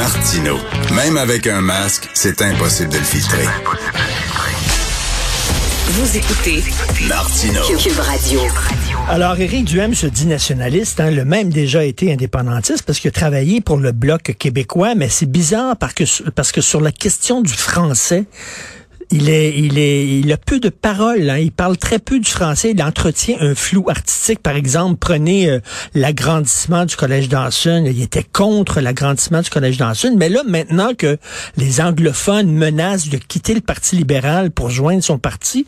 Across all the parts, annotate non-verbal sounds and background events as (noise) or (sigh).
Martino. Même avec un masque, c'est impossible de le filtrer. Vous écoutez Martino. Cube Radio. Alors, Éric Duhem se dit nationaliste, hein, le même déjà été indépendantiste parce qu'il a travaillé pour le Bloc québécois, mais c'est bizarre parce que, parce que sur la question du français, il est, il est, il a peu de paroles. Hein. Il parle très peu du français. Il entretient un flou artistique. Par exemple, prenez euh, l'agrandissement du collège Dawson. Il était contre l'agrandissement du collège Dawson. Mais là, maintenant que les anglophones menacent de quitter le Parti libéral pour joindre son parti,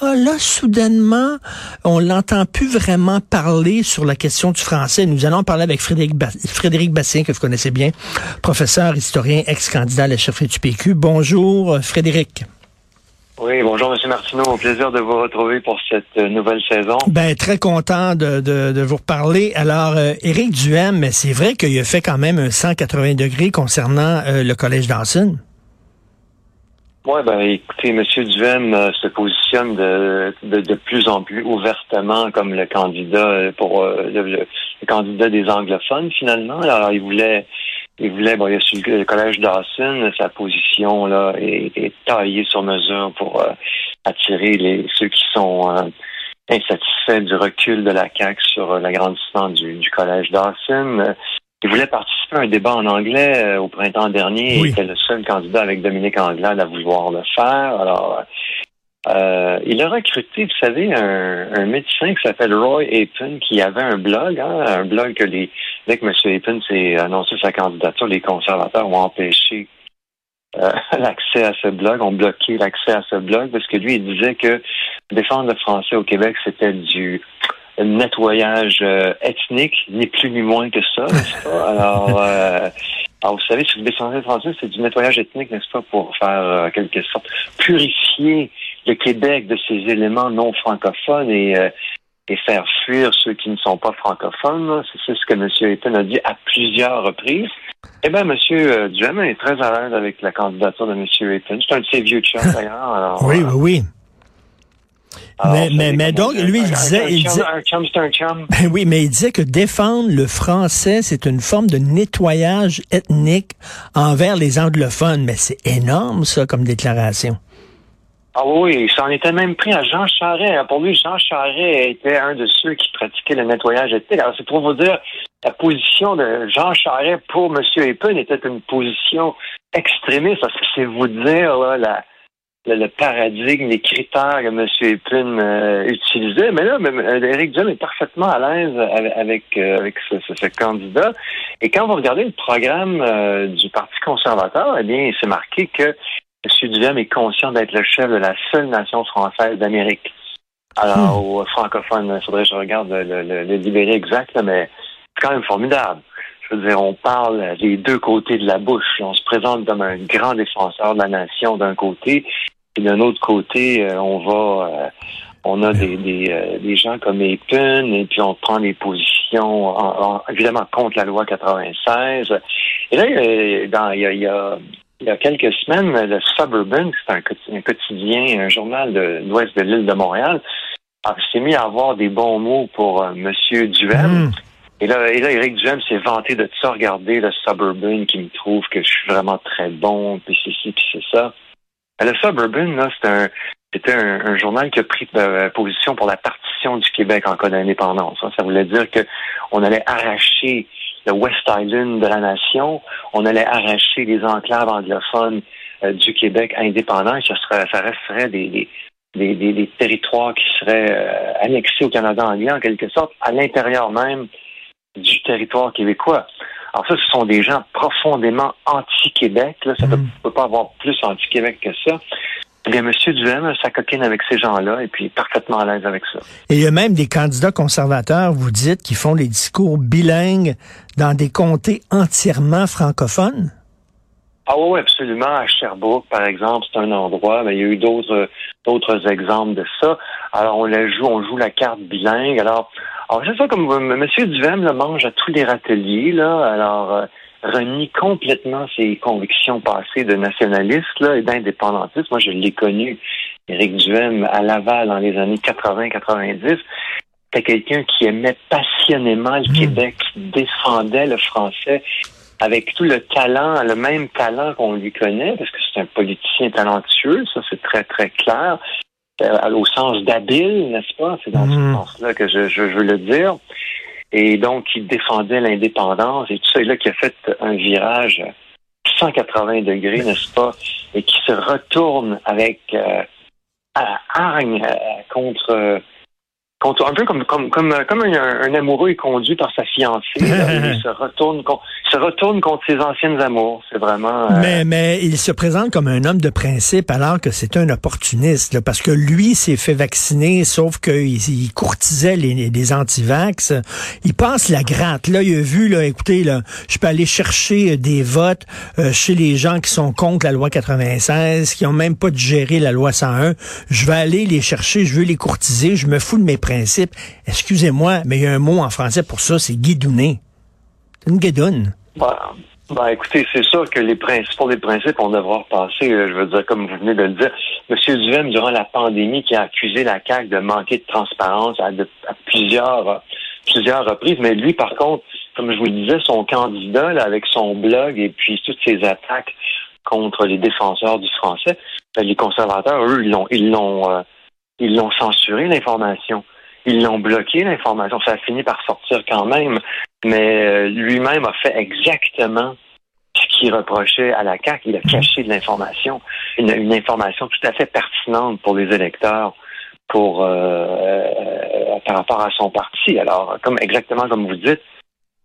ah, là, soudainement, on l'entend plus vraiment parler sur la question du français. Nous allons parler avec Frédéric, Bastien, que vous connaissez bien, professeur, historien, ex-candidat à la chefferie du PQ. Bonjour, Frédéric. Oui, bonjour Monsieur Martineau, au plaisir de vous retrouver pour cette euh, nouvelle saison. Ben très content de, de, vous reparler. Alors, euh, Éric Duhem, c'est vrai qu'il a fait quand même un 180 degrés concernant euh, le collège Dawson. Oui, ben écoutez, Monsieur Duhem se positionne de, de, plus en plus ouvertement comme le candidat pour le, candidat des anglophones finalement. Alors, il voulait il voulait, bon, il a su le collège Dawson, sa position là est, taillée sur mesure pour euh, attirer les ceux qui sont euh, insatisfaits du recul de la CAQ sur euh, l'agrandissement du, du, collège Dawson. Il voulait participer à un débat en anglais au printemps dernier. Il était le seul candidat avec Dominique Anglade à vouloir le faire. Alors, euh, il a recruté, vous savez, un, un médecin qui s'appelle Roy Apin, qui avait un blog, hein, un blog que les, dès que M. Apin s'est annoncé sa candidature, les conservateurs ont empêché euh, (laughs) l'accès à ce blog, ont bloqué l'accès à ce blog, parce que lui, il disait que défendre le français au Québec, c'était du nettoyage euh, ethnique, ni plus ni moins que ça, n'est-ce pas? (laughs) Alors, alors, vous savez, si vous défendez le français, c'est du nettoyage ethnique, n'est-ce pas, pour faire, quelque sorte, purifier le Québec de ces éléments non francophones et, euh, et faire fuir ceux qui ne sont pas francophones. C'est ce que M. Eaton a dit à plusieurs reprises. Eh bien, M. Euh, est très à l'aise avec la candidature de M. Eaton. C'est un de ses vieux chums, (laughs) d'ailleurs. oui, oui, oui. mais, mais, mais donc, lui, il disait... il disait un chum, c'est un chum. Ben (laughs) oui, mais il disait que défendre le français, c'est une forme de nettoyage ethnique envers les anglophones. Mais c'est énorme, ça, comme déclaration. Ah oui, s'en était même pris à Jean Charest. Pour lui, Jean Charest était un de ceux qui pratiquaient le nettoyage ethnique. Alors, c'est pour vous dire, la position de Jean Charest pour M. Epin était une position extrémiste. Parce que c'est vous dire là, le paradigme, les critères que M. Epin euh, utilisait. Mais là, Éric Duhem est parfaitement à l'aise avec, avec, euh, ce, candidat. Et quand vous regardez le programme euh, du Parti conservateur, eh bien, c'est marqué que M. Duhem est conscient d'être le chef de la seule nation française d'Amérique. Alors, hmm. aux francophones, il faudrait que je regarde le, le, libéré exact, mais c'est quand même formidable. Je veux dire, on parle des deux côtés de la bouche. On se présente comme un grand défenseur de la nation d'un côté, et d'un autre côté, euh, on va, euh, on a des, des, euh, des, gens comme Epin, et puis on prend des positions, évidemment, contre la loi 96. Et là, il y a, il y a quelques semaines, le Suburban, c'est un, quotidien, un journal de l'ouest de l'île de Montréal, s'est mis à avoir des bons mots pour euh, M. Duhem. Hmm. Et là, et là, Éric Duhem s'est vanté de ça, regarder le Suburban qui me trouve que je suis vraiment très bon, puis c'est ci, puis c'est ça. Le Suburban, là, c'est un, c'était un, journal qui a pris euh, position pour la partition du Québec en cas d'indépendance. Ça voulait dire qu'on allait arracher le West Island de la nation. On allait arracher les enclaves anglophones euh, du Québec indépendant. Ça, serait, ça resterait des, des, des, des, territoires qui seraient euh, annexés au Canada anglais, en quelque sorte, à l'intérieur même du territoire québécois. Alors ça, ce sont des gens profondément anti-Québec. Ça ne mm. peut pas avoir plus anti-Québec que ça. Eh bien, M. Duhem ça coquine avec ces gens-là et puis parfaitement à l'aise avec ça. Et il y a même des candidats conservateurs, vous dites, qui font des discours bilingues dans des comtés entièrement francophones? Ah oui, absolument. À Sherbrooke, par exemple, c'est un endroit, mais il y a eu d'autres d'autres exemples de ça. Alors, on la joue, on joue la carte bilingue. Alors, alors c'est ça comme M. Duhem le mange à tous les râteliers, là. Alors, euh, renie complètement ses convictions passées de nationaliste là, et d'indépendantiste. Moi, je l'ai connu, Éric Duhem, à Laval dans les années 80-90. C'était quelqu'un qui aimait passionnément le hmm. Québec, qui défendait le français avec tout le talent, le même talent qu'on lui connaît, parce que c'est un politicien talentueux, ça c'est très très clair, euh, au sens d'habile, n'est-ce pas? C'est dans ce Mhm. sens-là que je, je veux le dire. Et donc, il défendait l'indépendance. Et tout ça, et là, qui a fait un virage 180 degrés, n'est-ce pas, et qui se retourne avec euh, à- hargne euh, contre, euh, contre un peu comme comme comme euh, comme un, un amoureux est conduit par sa fiancée. là, (laughs) il se retourne se retourne contre ses anciennes amours. C'est vraiment. euh, Mais, mais il se présente comme un homme de principe alors que c'est un opportuniste, là, parce que lui s'est fait vacciner, sauf qu'il il courtisait les, les antivax. Il passe la gratte. Là, il a vu, là, écoutez, là, je peux aller chercher euh, des votes euh, chez les gens qui sont contre la loi 96, qui ont même pas digéré la loi 101. Je vais aller les chercher, je veux les courtiser, je me fous de mes principes. Excusez-moi, mais il y a un mot en français pour ça, c'est guidouner. C'est une guidoune. Bah, bah, écoutez, c'est sûr que les principes, pour les principes, on devra repasser, euh, je veux dire, comme vous venez de le dire. Monsieur Duhem, durant la pandémie, qui a accusé la CAQ de manquer de transparence à, plusieurs, plusieurs reprises, mais lui, par contre, comme je vous le disais, son candidat, avec son blog et puis toutes ses attaques contre les défenseurs du français, ben, les conservateurs, eux, ils l'ont, ils l'ont, euh, ils l'ont censuré l'information. Ils l'ont bloqué l'information. Ça a fini par sortir quand même mais euh, lui-même a fait exactement ce qu'il reprochait à la CAQ. Il a caché de l'information, une, une information tout à fait pertinente pour les électeurs pour euh, euh, par rapport à son parti. Alors, comme exactement comme vous dites,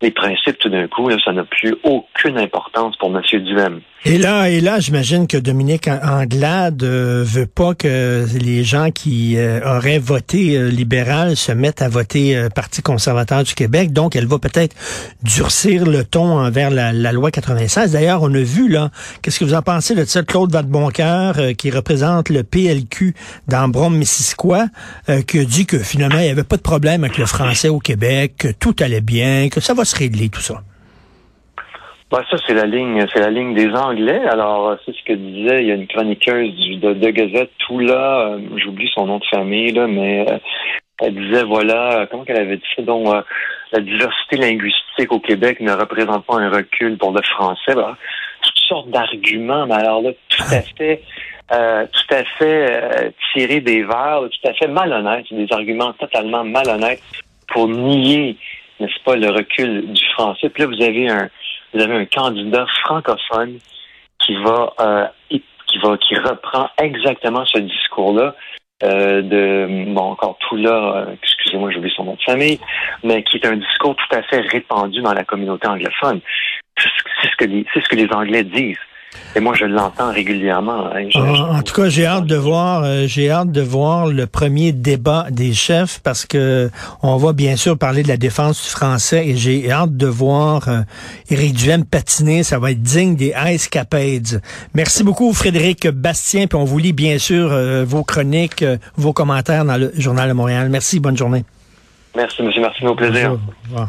les principes, tout d'un coup, ça n'a plus aucune importance pour M. Duhem. Et là, et là, j'imagine que Dominique Anglade euh, veut pas que les gens qui euh, auraient voté euh, libéral se mettent à voter euh, Parti conservateur du Québec. Donc, elle va peut-être durcir le ton envers la, loi 96. D'ailleurs, on a vu là, qu'est-ce que vous en pensez de ça, Claude Vadeboncoeur, qui représente le PLQ d'Ambrom Missisquoi, euh, qui a dit que finalement, il n'y avait pas de problème avec le français au Québec, que tout allait bien, que ça va régler, tout ça? Ben, ça, c'est la ligne, c'est la ligne des Anglais. Alors, euh, c'est ce que disait, il y a une chroniqueuse de, de Gazette, Toula, euh, j'oublie son nom de famille, là, mais euh, elle disait, voilà, euh, comment qu'elle avait dit ça, donc, la diversité linguistique au Québec ne représente pas un recul pour le français. Ben, toutes sortes d'arguments, mais alors là, tout à fait, tout à fait tirés des verres, tout à fait malhonnêtes, des arguments totalement malhonnêtes pour nier, n'est-ce pas, le recul du français. Puis là, vous avez un vous avez un candidat francophone qui va, euh, qui va, qui reprend exactement ce discours-là euh, de, bon, encore tout là, euh, excusez-moi, j'ai oublié son nom de famille, mais qui est un discours tout à fait répandu dans la communauté anglophone. C'est ce que les, c'est ce que les Anglais disent. Et moi, je l'entends régulièrement. hein. Je- En, je- en tout cas, j'ai hâte de voir, euh, j'ai hâte de voir le premier débat des chefs parce que on va bien sûr parler de la défense du français et j'ai hâte de voir euh, Éric Duhem patiner. Ça va être digne des Ice Capades. Merci beaucoup, Frédéric Bastien. Puis on vous lit bien sûr euh, vos chroniques, euh, vos commentaires dans le Journal de Montréal. Merci, bonne journée. Merci, monsieur Martineau, au plaisir. Bonjour.